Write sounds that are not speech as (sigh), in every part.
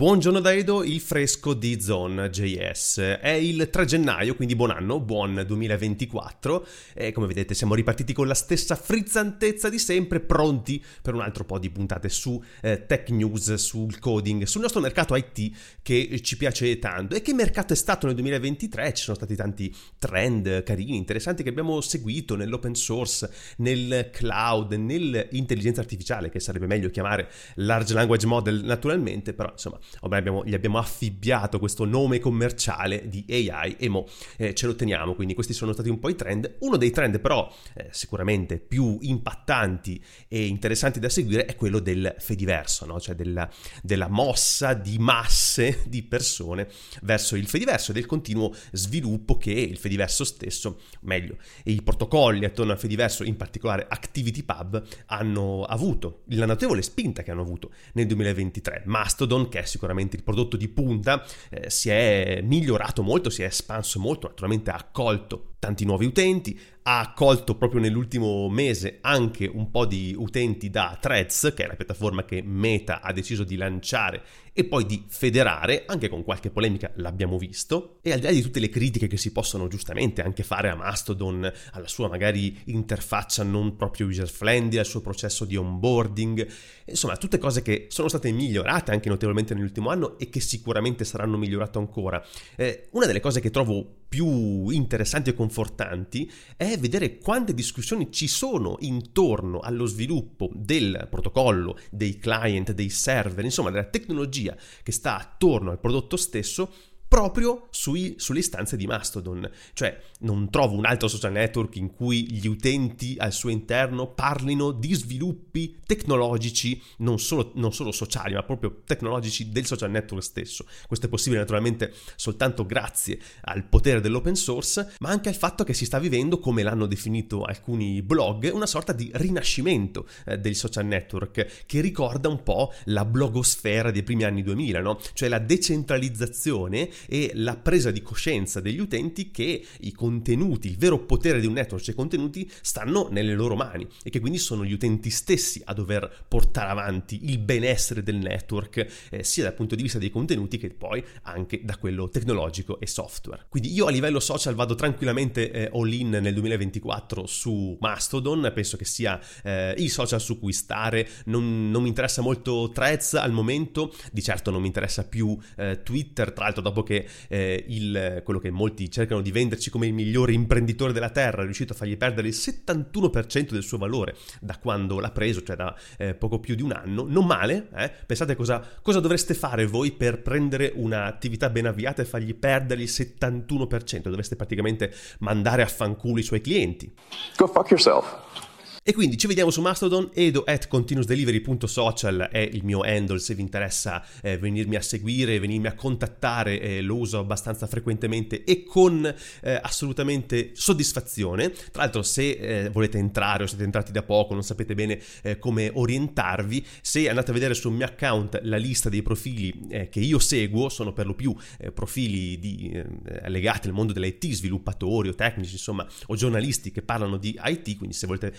Buongiorno da Edo, il fresco di Zone.js. È il 3 gennaio, quindi buon anno, buon 2024 e come vedete siamo ripartiti con la stessa frizzantezza di sempre, pronti per un altro po' di puntate su eh, tech news, sul coding, sul nostro mercato IT che ci piace tanto. E che mercato è stato nel 2023? Ci sono stati tanti trend carini, interessanti che abbiamo seguito nell'open source, nel cloud, nell'intelligenza artificiale, che sarebbe meglio chiamare large language model naturalmente, però insomma insomma, abbiamo, gli abbiamo affibbiato questo nome commerciale di AI e mo eh, ce lo teniamo, quindi questi sono stati un po' i trend. Uno dei trend però eh, sicuramente più impattanti e interessanti da seguire è quello del Fediverso, no? cioè della, della mossa di masse (laughs) di persone verso il Fediverso e del continuo sviluppo che il Fediverso stesso, meglio, e i protocolli attorno al Fediverso, in particolare ActivityPub, hanno avuto, la notevole spinta che hanno avuto nel 2023. Mastodon, che è sicuramente il prodotto di punta, eh, si è migliorato molto, si è espanso molto, naturalmente ha accolto tanti nuovi utenti, ha accolto proprio nell'ultimo mese anche un po' di utenti da Threads, che è la piattaforma che Meta ha deciso di lanciare e poi di federare, anche con qualche polemica l'abbiamo visto, e al di là di tutte le critiche che si possono giustamente anche fare a Mastodon, alla sua magari interfaccia non proprio user friendly, al suo processo di onboarding, insomma tutte cose che sono state migliorate anche notevolmente nell'ultimo anno e che sicuramente saranno migliorate ancora. Eh, una delle cose che trovo più interessanti e confortanti è vedere quante discussioni ci sono intorno allo sviluppo del protocollo, dei client, dei server, insomma della tecnologia che sta attorno al prodotto stesso proprio sui, sulle istanze di Mastodon. Cioè, non trovo un altro social network in cui gli utenti al suo interno parlino di sviluppi tecnologici, non solo, non solo sociali, ma proprio tecnologici del social network stesso. Questo è possibile naturalmente soltanto grazie al potere dell'open source, ma anche al fatto che si sta vivendo, come l'hanno definito alcuni blog, una sorta di rinascimento eh, del social network che ricorda un po' la blogosfera dei primi anni 2000, no? Cioè la decentralizzazione e la presa di coscienza degli utenti che i contenuti, il vero potere di un network, cioè i contenuti, stanno nelle loro mani e che quindi sono gli utenti stessi a dover portare avanti il benessere del network, eh, sia dal punto di vista dei contenuti che poi anche da quello tecnologico e software. Quindi io a livello social vado tranquillamente eh, all in nel 2024 su Mastodon, penso che sia eh, il social su cui stare, non, non, mi interessa molto Threads al momento, di certo non mi interessa più eh, Twitter, tra l'altro dopo che che eh, il, quello che molti cercano di venderci come il migliore imprenditore della Terra è riuscito a fargli perdere il 71% del suo valore da quando l'ha preso, cioè da eh, poco più di un anno. Non male, eh? Pensate cosa, cosa dovreste fare voi per prendere un'attività ben avviata e fargli perdere il 71%. Dovreste praticamente mandare a fanculo i suoi clienti. Go fuck yourself. E quindi ci vediamo su Mastodon, edo at continuousdelivery.social è il mio handle se vi interessa eh, venirmi a seguire, venirmi a contattare, eh, lo uso abbastanza frequentemente e con eh, assolutamente soddisfazione. Tra l'altro se eh, volete entrare o siete entrati da poco, non sapete bene eh, come orientarvi, se andate a vedere sul mio account la lista dei profili eh, che io seguo, sono per lo più profili di, legati al mondo dell'IT, sviluppatori o tecnici, insomma, o giornalisti che parlano di IT, quindi se volete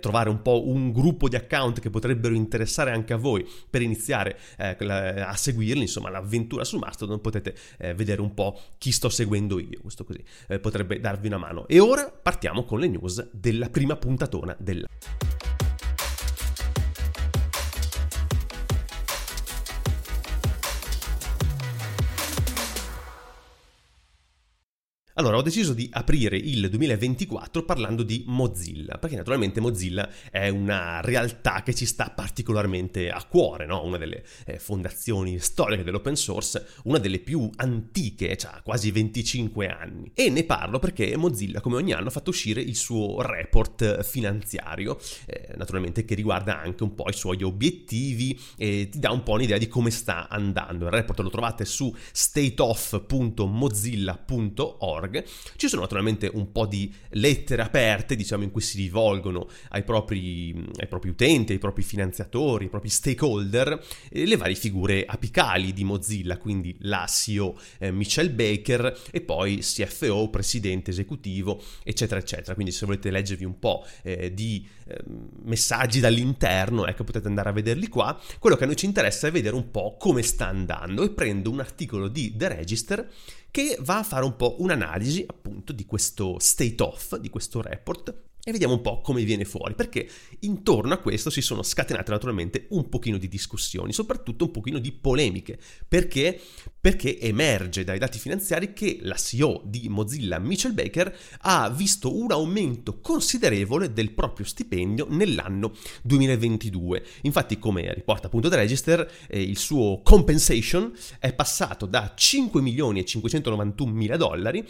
trovare un po' un gruppo di account che potrebbero interessare anche a voi per iniziare eh, a seguirli, insomma l'avventura su Mastodon potete eh, vedere un po' chi sto seguendo io, questo così eh, potrebbe darvi una mano. E ora partiamo con le news della prima puntatona della... Allora, ho deciso di aprire il 2024 parlando di Mozilla, perché naturalmente Mozilla è una realtà che ci sta particolarmente a cuore, no? una delle eh, fondazioni storiche dell'open source, una delle più antiche, cioè quasi 25 anni. E ne parlo perché Mozilla, come ogni anno, ha fatto uscire il suo report finanziario, eh, naturalmente che riguarda anche un po' i suoi obiettivi e ti dà un po' un'idea di come sta andando. Il report lo trovate su stateoff.mozilla.org org. Ci sono naturalmente un po' di lettere aperte, diciamo, in cui si rivolgono ai propri, ai propri utenti, ai propri finanziatori, ai propri stakeholder, eh, le varie figure apicali di Mozilla, quindi la CEO eh, Michelle Baker e poi CFO, presidente esecutivo, eccetera, eccetera. Quindi se volete leggervi un po' eh, di eh, messaggi dall'interno, ecco potete andare a vederli qua. Quello che a noi ci interessa è vedere un po' come sta andando e prendo un articolo di The Register che va a fare un po' un'analisi appunto di questo state off, di questo report e vediamo un po' come viene fuori, perché intorno a questo si sono scatenate naturalmente un pochino di discussioni, soprattutto un pochino di polemiche, perché, perché emerge dai dati finanziari che la CEO di Mozilla, Mitchell Baker, ha visto un aumento considerevole del proprio stipendio nell'anno 2022. Infatti, come riporta appunto The Register, eh, il suo compensation è passato da 5 milioni e 591 mila dollari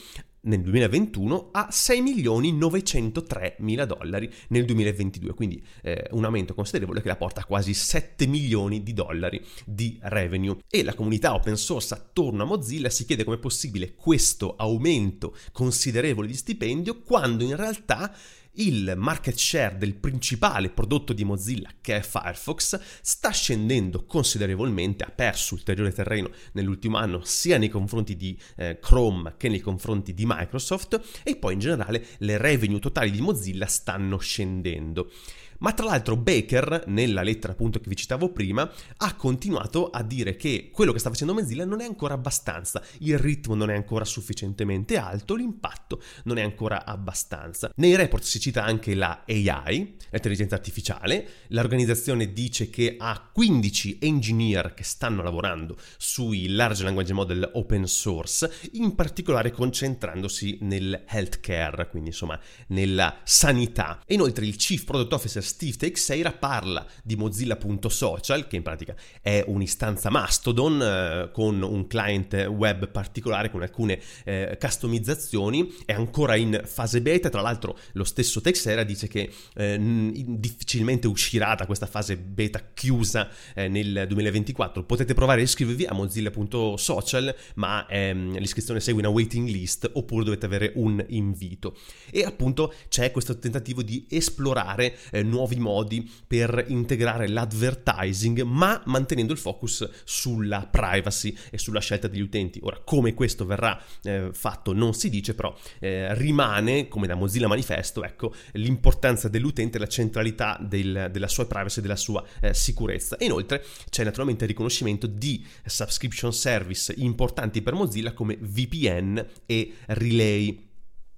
nel 2021 a 6 milioni 903 mila dollari nel 2022, quindi eh, un aumento considerevole che la porta a quasi 7 milioni di dollari di revenue. E la comunità open source attorno a Mozilla si chiede come è possibile questo aumento considerevole di stipendio quando in realtà il market share del principale prodotto di Mozilla, che è Firefox, sta scendendo considerevolmente, ha perso ulteriore terreno nell'ultimo anno sia nei confronti di eh, Chrome che nei confronti di Microsoft e poi in generale le revenue totali di Mozilla stanno scendendo. Ma tra l'altro Baker, nella lettera appunto che vi citavo prima, ha continuato a dire che quello che sta facendo Mozilla non è ancora abbastanza, il ritmo non è ancora sufficientemente alto, l'impatto non è ancora abbastanza. Nei report si cita anche la AI, l'intelligenza artificiale, l'organizzazione dice che ha 15 engineer che stanno lavorando sui large language model open source, in particolare concentrandosi nel healthcare, quindi insomma nella sanità. E inoltre il Chief Product Officer Steve Teixeira parla di Mozilla.social, che in pratica è un'istanza Mastodon eh, con un client web particolare con alcune eh, customizzazioni, è ancora in fase beta, tra l'altro lo stesso Teixeira dice che eh, difficilmente uscirà da questa fase beta chiusa eh, nel 2024. Potete provare a iscrivervi a Mozilla.social, ma ehm, l'iscrizione segue una waiting list oppure dovete avere un invito. E appunto c'è questo tentativo di esplorare eh, nuovi modi per integrare l'advertising, ma mantenendo il focus sulla privacy e sulla scelta degli utenti. Ora, come questo verrà eh, fatto non si dice, però eh, rimane, come da Mozilla Manifesto, ecco, l'importanza dell'utente, la centralità del, della sua privacy e della sua eh, sicurezza. E inoltre c'è naturalmente il riconoscimento di subscription service importanti per Mozilla come VPN e Relay.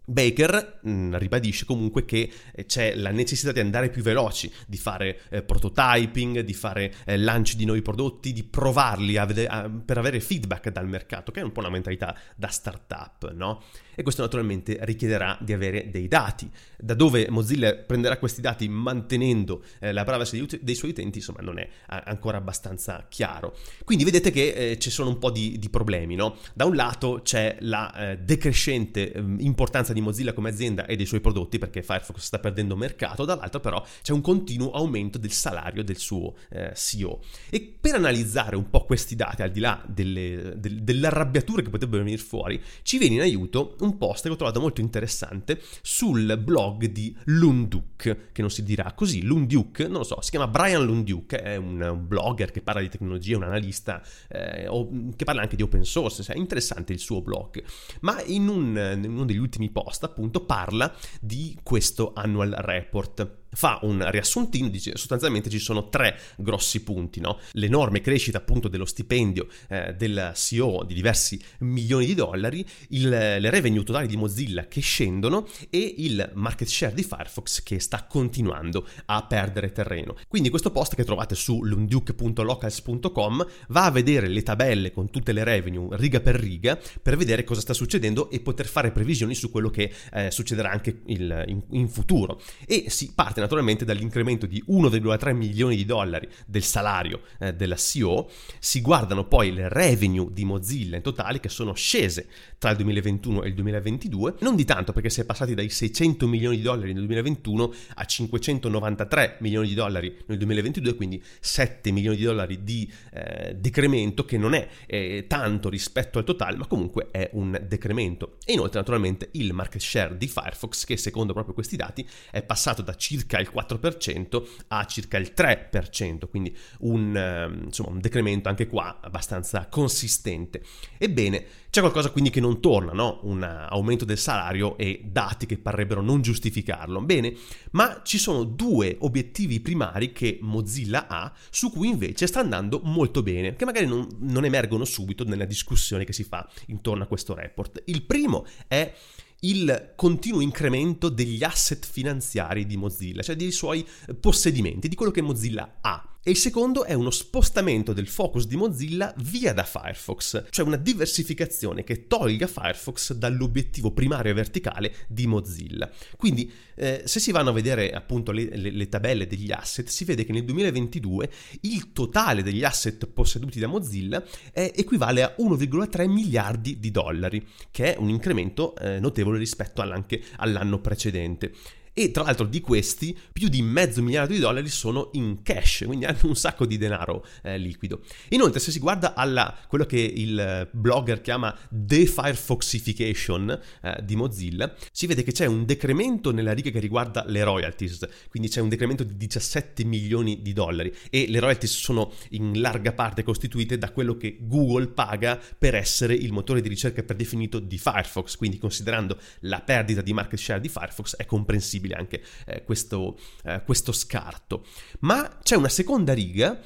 Baker mh, mm, ribadisce comunque che eh, c'è la necessità di andare più veloci, di fare eh, prototyping, di fare eh, lanci di nuovi prodotti, di provarli a a, per avere feedback dal mercato, che è un po' una mentalità da startup, no? e questo naturalmente richiederà di avere dei dati. Da dove Mozilla prenderà questi dati mantenendo eh, la privacy dei, suoi utenti, insomma, non è a- ancora abbastanza chiaro. Quindi vedete che eh, ci sono un po' di, di, problemi, no? Da un lato c'è la eh, decrescente ehm, importanza di Mozilla come azienda e dei suoi prodotti, perché Firefox sta perdendo mercato, dall'altro però c'è un continuo aumento del salario del suo eh, CEO. E per analizzare un po' questi dati, al di là delle, del, dell'arrabbiatura che potrebbero venire fuori, ci viene in aiuto un un post che ho trovato molto interessante sul blog di Lunduk, che non si dirà così, Lunduk, non lo so, si chiama Brian Lunduk, è un, blogger che parla di tecnologia, un analista eh, che parla anche di open source, è interessante il suo blog, ma in, un, in uno degli ultimi post appunto parla di questo annual report fa un riassuntino, dice sostanzialmente ci sono tre grossi punti, no? l'enorme crescita appunto dello stipendio eh, del CEO di diversi milioni di dollari, il, le revenue totali di Mozilla che scendono e il market share di Firefox che sta continuando a perdere terreno. Quindi questo post che trovate su lunduke.locals.com va a vedere le tabelle con tutte le revenue riga per riga per vedere cosa sta succedendo e poter fare previsioni su quello che eh, succederà anche il, in, in futuro. E si parte parte naturalmente dall'incremento di 1,3 milioni di dollari del salario eh, della CEO, si guardano poi le revenue di Mozilla in totale che sono scese tra il 2021 e il 2022, non di tanto perché si è passati dai 600 milioni di dollari nel 2021 a 593 milioni di dollari nel 2022, quindi 7 milioni di dollari di eh, decremento che non è eh, tanto rispetto al totale, ma comunque è un decremento. E inoltre naturalmente il market share di Firefox che secondo proprio questi dati è passato da circa circa il 4% a circa il 3%, quindi un, ehm, insomma, un decremento anche qua abbastanza consistente. Ebbene, c'è qualcosa quindi che non torna, no? un aumento del salario e dati che parrebbero non giustificarlo. Bene, ma ci sono due obiettivi primari che Mozilla ha su cui invece sta andando molto bene, che magari non, non emergono subito nella discussione che si fa intorno a questo report. Il primo è il continuo incremento degli asset finanziari di Mozilla, cioè dei suoi possedimenti, di quello che Mozilla ha. E il secondo è uno spostamento del focus di Mozilla via da Firefox, cioè una diversificazione che tolga Firefox dall'obiettivo primario e verticale di Mozilla. Quindi eh, se si vanno a vedere appunto le, le, le, tabelle degli asset, si vede che nel 2022 il totale degli asset posseduti da Mozilla è, equivale a 1,3 miliardi di dollari, che è un incremento eh, notevole rispetto all'anno precedente e tra l'altro di questi più di mezzo miliardo di dollari sono in cash, quindi hanno un sacco di denaro eh, liquido. Inoltre se si guarda alla quello che il blogger chiama defirefoxification eh, di Mozilla, si vede che c'è un decremento nella riga che riguarda le royalties, quindi c'è un decremento di 17 milioni di dollari. E le royalties sono in larga parte costituite da quello che Google paga per essere il motore di ricerca predefinito di Firefox, quindi considerando la perdita di market share di Firefox è comprensibile possibile anche eh, questo, eh, questo scarto. Ma c'è una seconda riga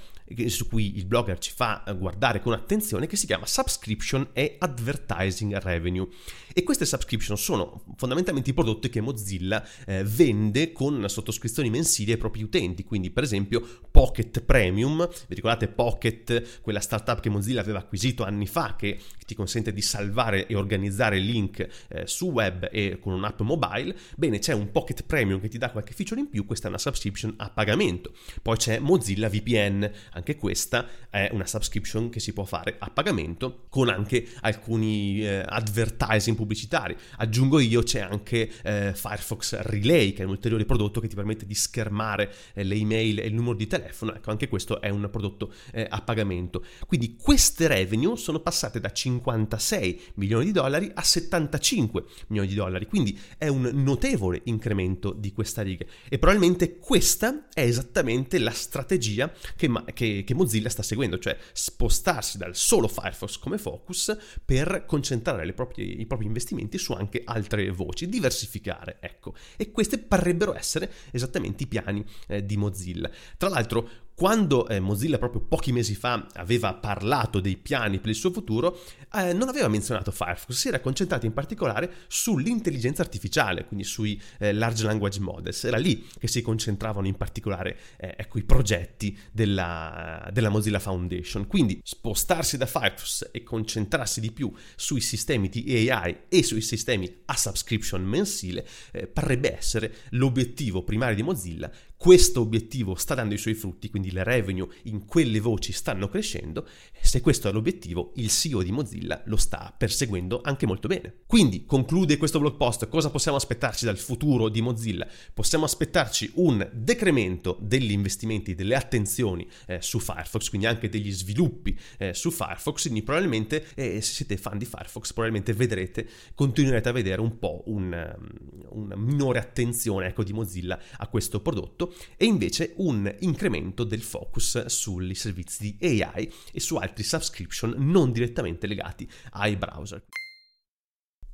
su cui il blogger ci fa guardare con attenzione che si chiama Subscription e Advertising Revenue. E queste subscription sono fondamentalmente i prodotti che Mozilla eh, vende con sottoscrizioni mensili ai propri utenti, quindi per esempio Pocket Premium, vi ricordate Pocket, quella startup che Mozilla aveva acquisito anni fa che ti consente di salvare e organizzare link eh, su web e con un'app mobile, bene c'è un Pocket Premium che ti dà qualche feature in più, questa è una subscription a pagamento. Poi c'è Mozilla VPN, anche questa è una subscription che si può fare a pagamento con anche alcuni eh, advertising pubblicitari. Aggiungo io c'è anche eh, Firefox Relay che è un ulteriore prodotto che ti permette di schermare eh, le email e il numero di telefono, ecco anche questo è un prodotto eh, a pagamento. Quindi queste revenue sono passate da 56 milioni di dollari a 75 milioni di dollari, quindi è un notevole incremento di questa riga e probabilmente questa è esattamente la strategia che, che, che Mozilla sta seguendo, cioè spostarsi dal solo Firefox come focus per concentrare proprie, i propri investimenti su anche altre voci, diversificare, ecco. E questi parrebbero essere esattamente i piani eh, di Mozilla. Tra l'altro, quando eh, Mozilla proprio pochi mesi fa aveva parlato dei piani per il suo futuro, eh, non aveva menzionato Firefox, si era concentrato in particolare sull'intelligenza artificiale, quindi sui eh, large language models. Era lì che si concentravano in particolare eh, ecco, i progetti della, della, Mozilla Foundation. Quindi spostarsi da Firefox e concentrarsi di più sui sistemi di AI e sui sistemi a subscription mensile eh, parrebbe essere l'obiettivo primario di Mozilla questo obiettivo sta dando i suoi frutti, quindi le revenue in quelle voci stanno crescendo, se questo è l'obiettivo, il CEO di Mozilla lo sta perseguendo anche molto bene. Quindi conclude questo blog post, cosa possiamo aspettarci dal futuro di Mozilla? Possiamo aspettarci un decremento degli investimenti, delle attenzioni eh, su Firefox, quindi anche degli sviluppi eh, su Firefox, quindi probabilmente eh, se siete fan di Firefox probabilmente vedrete, continuerete a vedere un po' un, um, una minore attenzione ecco, di Mozilla a questo prodotto e invece un incremento del focus sui servizi di AI e su altri subscription non direttamente legati ai browser.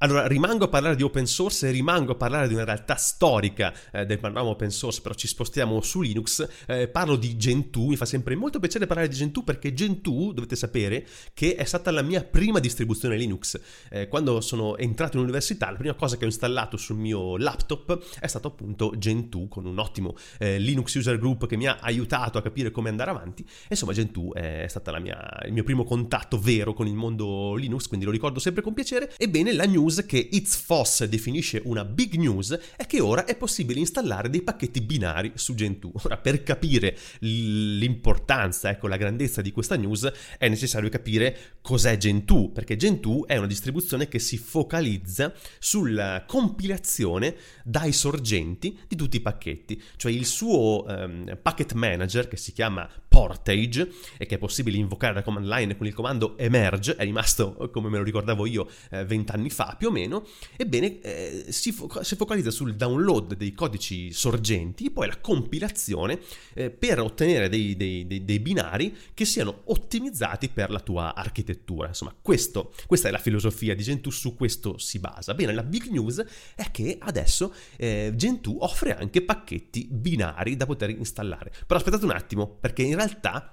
Allora, rimango a parlare di open source e rimango a parlare di una realtà storica eh, del panorama open source, però ci spostiamo su Linux. Eh, parlo di Gentoo, mi fa sempre molto piacere parlare di Gentoo perché Gentoo, dovete sapere, che è stata la mia prima distribuzione Linux. Eh, quando sono entrato in università, la prima cosa che ho installato sul mio laptop è stato appunto Gentoo, con un ottimo eh, Linux user group che mi ha aiutato a capire come andare avanti. Insomma, Gentoo è stato il mio primo contatto vero con il mondo Linux, quindi lo ricordo sempre con piacere. Ebbene, la news news che ItzFoss definisce una big news è che ora è possibile installare dei pacchetti binari su Gentoo. Ora, per capire l'importanza, ecco, la grandezza di questa news, è necessario capire cos'è Gentoo, perché Gentoo è una distribuzione che si focalizza sulla compilazione dai sorgenti di tutti i pacchetti, cioè il suo um, packet manager che si chiama Portage e che è possibile invocare da command line con il comando emerge, è rimasto come me lo ricordavo io eh, vent'anni fa, più o meno, ebbene eh, si, fo- si, focalizza sul download dei codici sorgenti e poi la compilazione eh, per ottenere dei, dei, dei, dei, binari che siano ottimizzati per la tua architettura. Insomma, questo, questa è la filosofia di Gentoo, su questo si basa. Bene, la big news è che adesso eh, Gentoo offre anche pacchetti binari da poter installare. Però aspettate un attimo, perché in realtà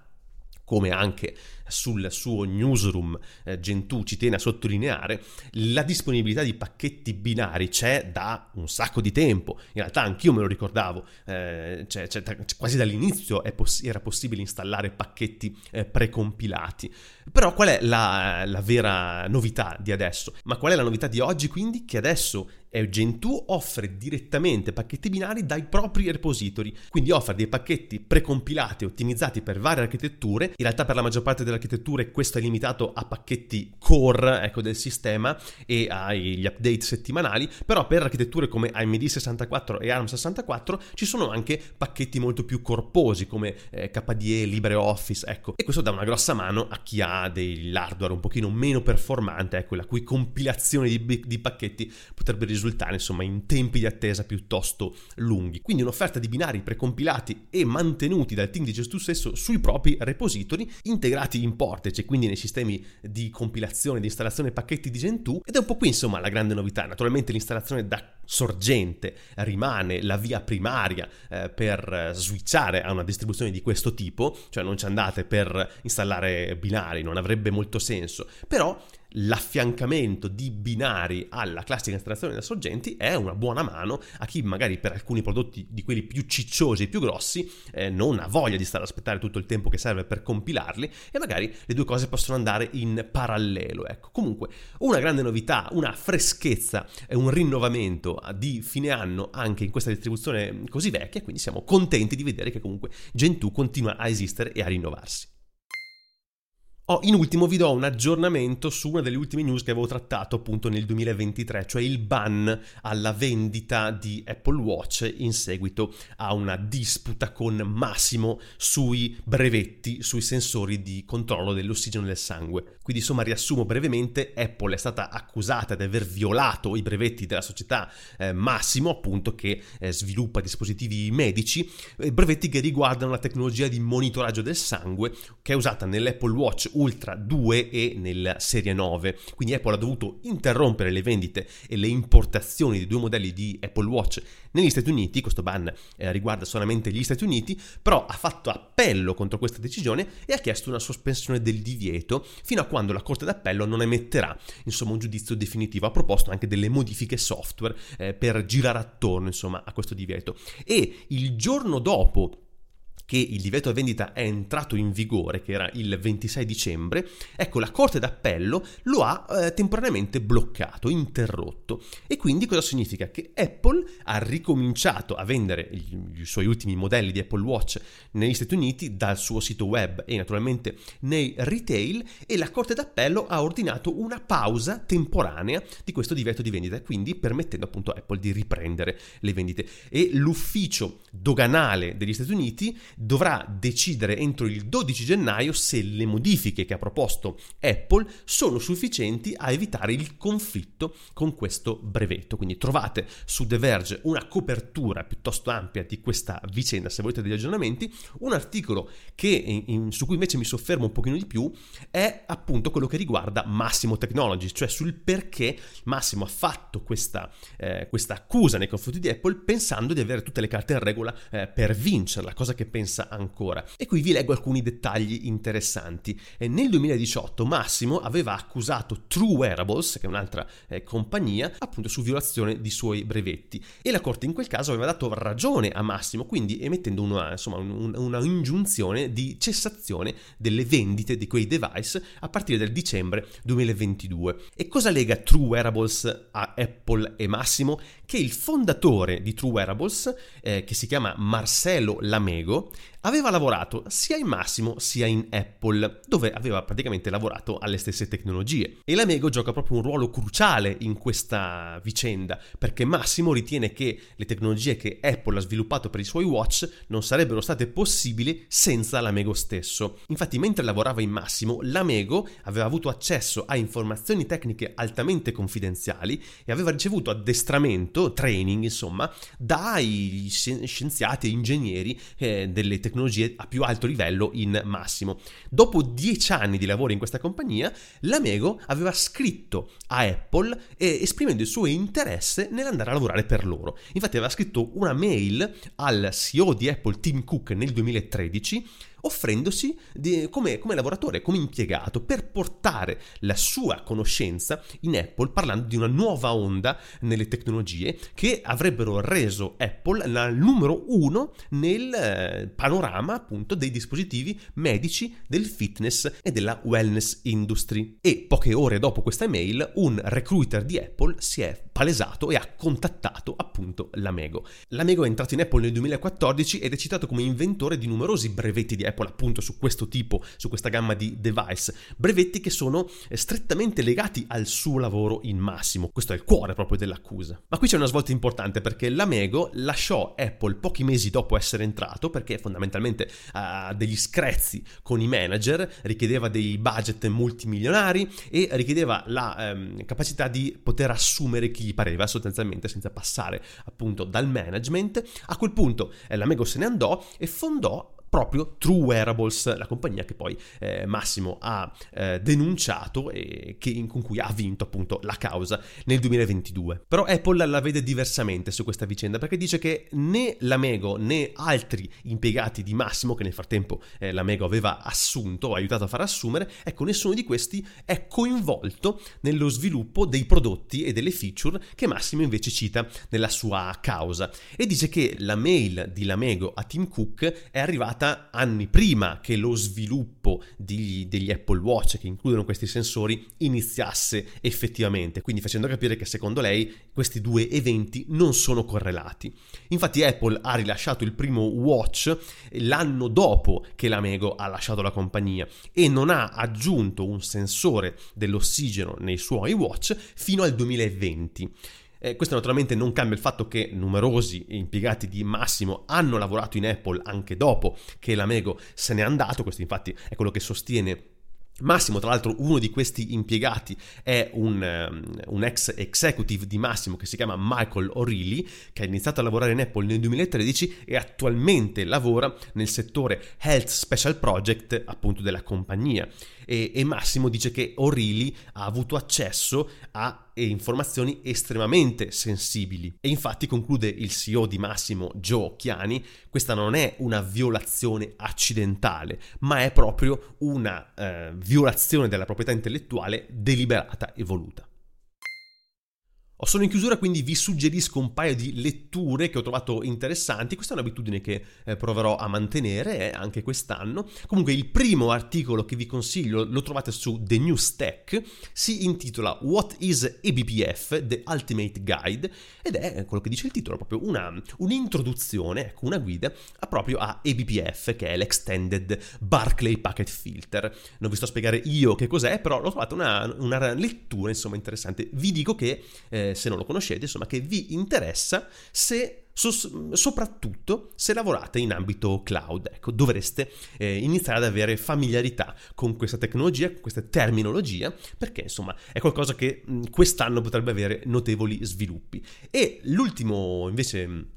come anche sul suo newsroom eh, ci tiene a sottolineare, la disponibilità di pacchetti binari c'è da un sacco di tempo. In realtà anch'io me lo ricordavo, eh, cioè, cioè, quasi dall'inizio poss- era possibile installare pacchetti eh, precompilati. Però qual è la, la vera novità di adesso? Ma qual è la novità di oggi quindi? Che adesso Gentoo offre direttamente pacchetti binari dai propri repository, quindi offre dei pacchetti precompilati ottimizzati per varie architetture. In realtà per la maggior parte delle architetture questo è limitato a pacchetti core ecco, del sistema e agli update settimanali, però per architetture come AMD 64 e ARM 64 ci sono anche pacchetti molto più corposi come eh, KDE, LibreOffice, ecco. E questo dà una grossa mano a chi ha dell'hardware un pochino meno performante, ecco, la cui compilazione di, di pacchetti potrebbe risultare insomma in tempi di attesa piuttosto lunghi. Quindi un'offerta di binari precompilati e mantenuti dal team di Gestu stesso sui propri repository integrati in Portage e quindi nei sistemi di compilazione, di installazione pacchetti di Gentoo ed è un po' qui insomma la grande novità. Naturalmente l'installazione da sorgente rimane la via primaria eh, per switchare a una distribuzione di questo tipo, cioè non ci andate per installare binari, non avrebbe molto senso, però l'affiancamento di binari alla classica installazione da sorgenti è una buona mano a chi magari per alcuni prodotti di quelli più cicciosi e più grossi eh, non ha voglia di stare ad aspettare tutto il tempo che serve per compilarli e magari le due cose possono andare in parallelo. Ecco, comunque una grande novità, una freschezza e un rinnovamento di fine anno anche in questa distribuzione così vecchia, quindi siamo contenti di vedere che comunque Gentoo continua a esistere e a rinnovarsi. Oh, in ultimo vi do un aggiornamento su una delle ultime news che avevo trattato appunto nel 2023, cioè il ban alla vendita di Apple Watch in seguito a una disputa con Massimo sui brevetti, sui sensori di controllo dell'ossigeno del sangue. Quindi insomma riassumo brevemente, Apple è stata accusata di aver violato i brevetti della società eh, Massimo, appunto che eh, sviluppa dispositivi medici, eh, brevetti che riguardano la tecnologia di monitoraggio del sangue che è usata nell'Apple Watch Ultra 2 e nella serie 9. Quindi Apple ha dovuto interrompere le vendite e le importazioni di due modelli di Apple Watch negli Stati Uniti. Questo ban eh, riguarda solamente gli Stati Uniti, però ha fatto appello contro questa decisione e ha chiesto una sospensione del divieto fino a quando la Corte d'Appello non emetterà insomma, un giudizio definitivo. Ha proposto anche delle modifiche software eh, per girare attorno insomma, a questo divieto. E il giorno dopo che il divieto di vendita è entrato in vigore, che era il 26 dicembre, ecco la Corte d'Appello lo ha eh, temporaneamente bloccato, interrotto. E quindi cosa significa? Che Apple ha ricominciato a vendere gli, i suoi ultimi modelli di Apple Watch negli Stati Uniti dal suo sito web e naturalmente nei retail e la Corte d'Appello ha ordinato una pausa temporanea di questo divieto di vendita, quindi permettendo appunto a Apple di riprendere le vendite. E l'ufficio doganale degli Stati Uniti dovrà decidere entro il 12 gennaio se le modifiche che ha proposto Apple sono sufficienti a evitare il conflitto con questo brevetto. Quindi trovate su The Verge una copertura piuttosto ampia di questa vicenda se volete degli aggiornamenti. Un articolo che, in, su cui invece mi soffermo un pochino di più è appunto quello che riguarda Massimo Technologies, cioè sul perché Massimo ha fatto questa, eh, questa accusa nei confronti di Apple pensando di avere tutte le carte in regola eh, per vincerla, cosa che pensa pensa ancora. E qui vi leggo alcuni dettagli interessanti. E nel 2018 Massimo aveva accusato True Wearables, che è un'altra eh, compagnia, appunto su violazione di suoi brevetti. E la Corte in quel caso aveva dato ragione a Massimo, quindi emettendo una, insomma, un, una ingiunzione di cessazione delle vendite di quei device a partire dal dicembre 2022. E cosa lega True Wearables a Apple e Massimo? Che il fondatore di True Wearables, eh, che si chiama Marcelo Lamego, aveva lavorato sia in Massimo sia in Apple, dove aveva praticamente lavorato alle stesse tecnologie. E l'Amego gioca proprio un ruolo cruciale in questa vicenda, perché Massimo ritiene che le tecnologie che Apple ha sviluppato per i suoi watch non sarebbero state possibili senza l'Amego stesso. Infatti, mentre lavorava in Massimo, l'Amego aveva avuto accesso a informazioni tecniche altamente confidenziali e aveva ricevuto addestramento, training, insomma, dai scienziati e ingegneri eh, delle tecnologie a più alto livello in Massimo. Dopo dieci anni di lavoro in questa compagnia, l'Amego aveva scritto a Apple eh, esprimendo il suo interesse nell'andare a lavorare per loro. Infatti aveva scritto una mail al CEO di Apple Tim Cook nel 2013 offrendosi di, come, come lavoratore, come impiegato, per portare la sua conoscenza in Apple parlando di una nuova onda nelle tecnologie che avrebbero reso Apple la numero uno nel eh, panorama appunto dei dispositivi medici, del fitness e della wellness industry. E poche ore dopo questa email un recruiter di Apple si è palesato e ha contattato appunto l'Amego. L'Amego è entrato in Apple nel 2014 ed è citato come inventore di numerosi brevetti di Apple appunto su questo tipo, su questa gamma di device, brevetti che sono eh, strettamente legati al suo lavoro in massimo. Questo è il cuore proprio dell'accusa. Ma qui c'è una svolta importante perché l'Amego lasciò Apple pochi mesi dopo essere entrato perché fondamentalmente ha degli screzzi con i manager, richiedeva dei budget multimilionari e richiedeva la um, capacità di poter assumere chi gli pareva sostanzialmente senza passare appunto dal management. A quel punto eh, l'Amego se ne andò e fondò proprio True Wearables, la compagnia che poi eh, Massimo ha eh, denunciato e che, con cui ha vinto appunto la causa nel 2022. Però Apple la vede diversamente su questa vicenda perché dice che né l'Amego né altri impiegati di Massimo, che nel frattempo eh, l'Amego aveva assunto aiutato a far assumere, ecco nessuno di questi è coinvolto nello sviluppo dei prodotti e delle feature che Massimo invece cita nella sua causa e dice che la mail di l'Amego a Tim Cook è arrivata iniziata anni prima che lo sviluppo di, degli Apple Watch che includono questi sensori iniziasse effettivamente, quindi facendo capire che secondo lei questi due eventi non sono correlati. Infatti Apple ha rilasciato il primo watch l'anno dopo che l'Amego ha lasciato la compagnia e non ha aggiunto un sensore dell'ossigeno nei suoi watch fino al 2020. Eh, questo naturalmente non cambia il fatto che numerosi impiegati di Massimo hanno lavorato in Apple anche dopo che l'Amego se n'è andato, questo infatti è quello che sostiene Massimo, tra l'altro, uno di questi impiegati è un, um, un, ex executive di Massimo che si chiama Michael O'Reilly, che ha iniziato a lavorare in Apple nel 2013 e attualmente lavora nel settore Health Special Project, appunto, della compagnia. E, e Massimo dice che O'Reilly ha avuto accesso a informazioni estremamente sensibili. E infatti conclude il CEO di Massimo, Joe Chiani, questa non è una violazione accidentale, ma è proprio una eh, violazione della proprietà intellettuale deliberata e voluta. Sono in chiusura, quindi vi suggerisco un paio di letture che ho trovato interessanti. Questa è un'abitudine che eh, proverò a mantenere eh, anche quest'anno. Comunque, il primo articolo che vi consiglio lo trovate su The News Tech. Si intitola What is eBPF? The Ultimate Guide ed è quello che dice il titolo, proprio una, un'introduzione, ecco, una guida a proprio a eBPF, che è l'Extended Barclay Packet Filter. Non vi sto a spiegare io che cos'è, però l'ho trovata una, una lettura insomma interessante. Vi dico che eh, se non lo conoscete, insomma, che vi interessa se so- soprattutto se lavorate in ambito cloud. Ecco, dovreste eh, iniziare ad avere familiarità con questa tecnologia, con questa terminologia, perché insomma è qualcosa che mh, quest'anno potrebbe avere notevoli sviluppi. E l'ultimo invece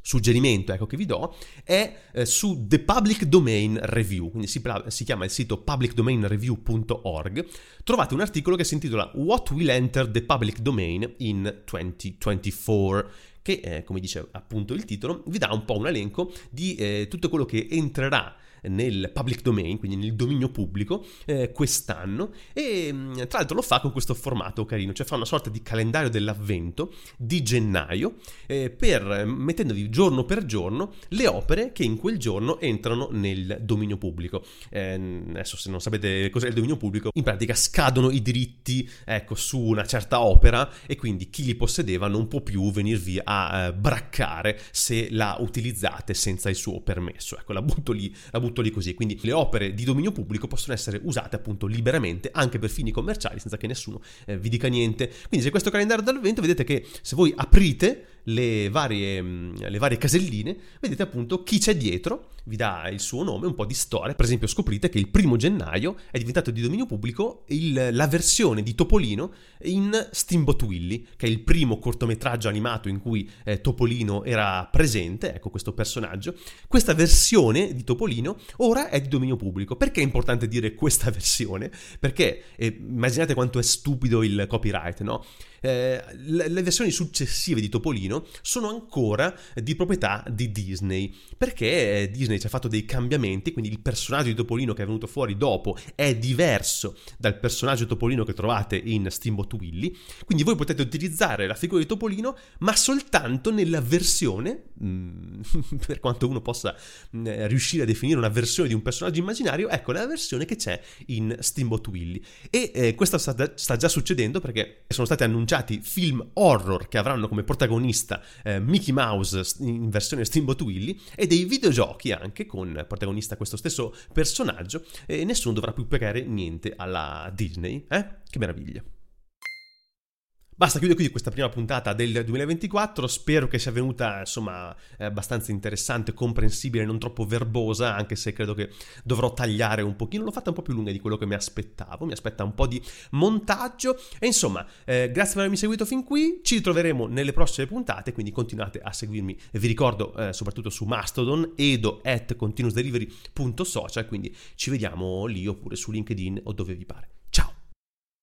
suggerimento ecco, che vi do è eh, su The Public Domain Review, quindi si, si, chiama il sito publicdomainreview.org, trovate un articolo che si intitola What will enter the public domain in 2024 che, eh, come dice appunto il titolo, vi dà un po' un elenco di eh, tutto quello che entrerà nel public domain, quindi nel dominio pubblico, eh, quest'anno e mm, tra l'altro lo fa con questo formato carino, cioè fa una sorta di calendario dell'avvento di gennaio eh, per mettendovi giorno per giorno le opere che in quel giorno entrano nel dominio pubblico. Eh, adesso se non sapete cos'è il dominio pubblico, in pratica scadono i diritti ecco, su una certa opera e quindi chi li possedeva non può più venirvi a eh, braccare se la utilizzate senza il suo permesso. Ecco, la butto, lì, la butto lì così. Quindi le opere di dominio pubblico possono essere usate appunto liberamente anche per fini commerciali senza che nessuno eh, vi dica niente. Quindi se questo calendario dall'evento vedete che se voi aprite le varie, mm, le varie caselline, vedete appunto chi c'è dietro, vi dà il suo nome, un po' di storia. Per esempio scoprite che il primo gennaio è diventato di dominio pubblico il, la versione di Topolino in Steamboat Willy, che è il primo cortometraggio animato in cui eh, Topolino era presente, ecco questo personaggio. Questa versione di Topolino ora è di dominio pubblico. Perché è importante dire questa (laughs) versione? Perché eh, immaginate quanto è stupido il copyright, no? Eh, le, versioni successive di Topolino sono ancora di proprietà di Disney, perché Disney ci ha fatto dei cambiamenti, quindi il personaggio di Topolino che è venuto fuori dopo è diverso dal personaggio Topolino che trovate in Steamboat Willy, quindi voi potete utilizzare la figura di Topolino ma soltanto nella versione, mm, (laughs) per quanto uno possa mm, riuscire a definire una versione di un personaggio immaginario, ecco la versione che c'è in Steamboat Willy. E eh, questo sta, già succedendo perché sono stati annunciati annunciati film horror che avranno come protagonista eh, Mickey Mouse in versione Steamboat Willy e dei videogiochi anche con protagonista questo stesso personaggio e nessuno dovrà più pagare niente alla Disney. Eh? Che meraviglia. Basta, chiudo qui questa prima puntata del 2024, spero che sia venuta insomma abbastanza interessante, comprensibile, non troppo verbosa, anche se credo che dovrò tagliare un pochino, l'ho fatta un po' più lunga di quello che mi aspettavo, mi aspetta un po' di montaggio. E insomma, eh, grazie per avermi seguito fin qui, ci ritroveremo nelle prossime puntate, quindi continuate a seguirmi, vi ricordo eh, soprattutto su Mastodon, edo at continuousdelivery.social, quindi ci vediamo lì oppure su LinkedIn o dove vi pare.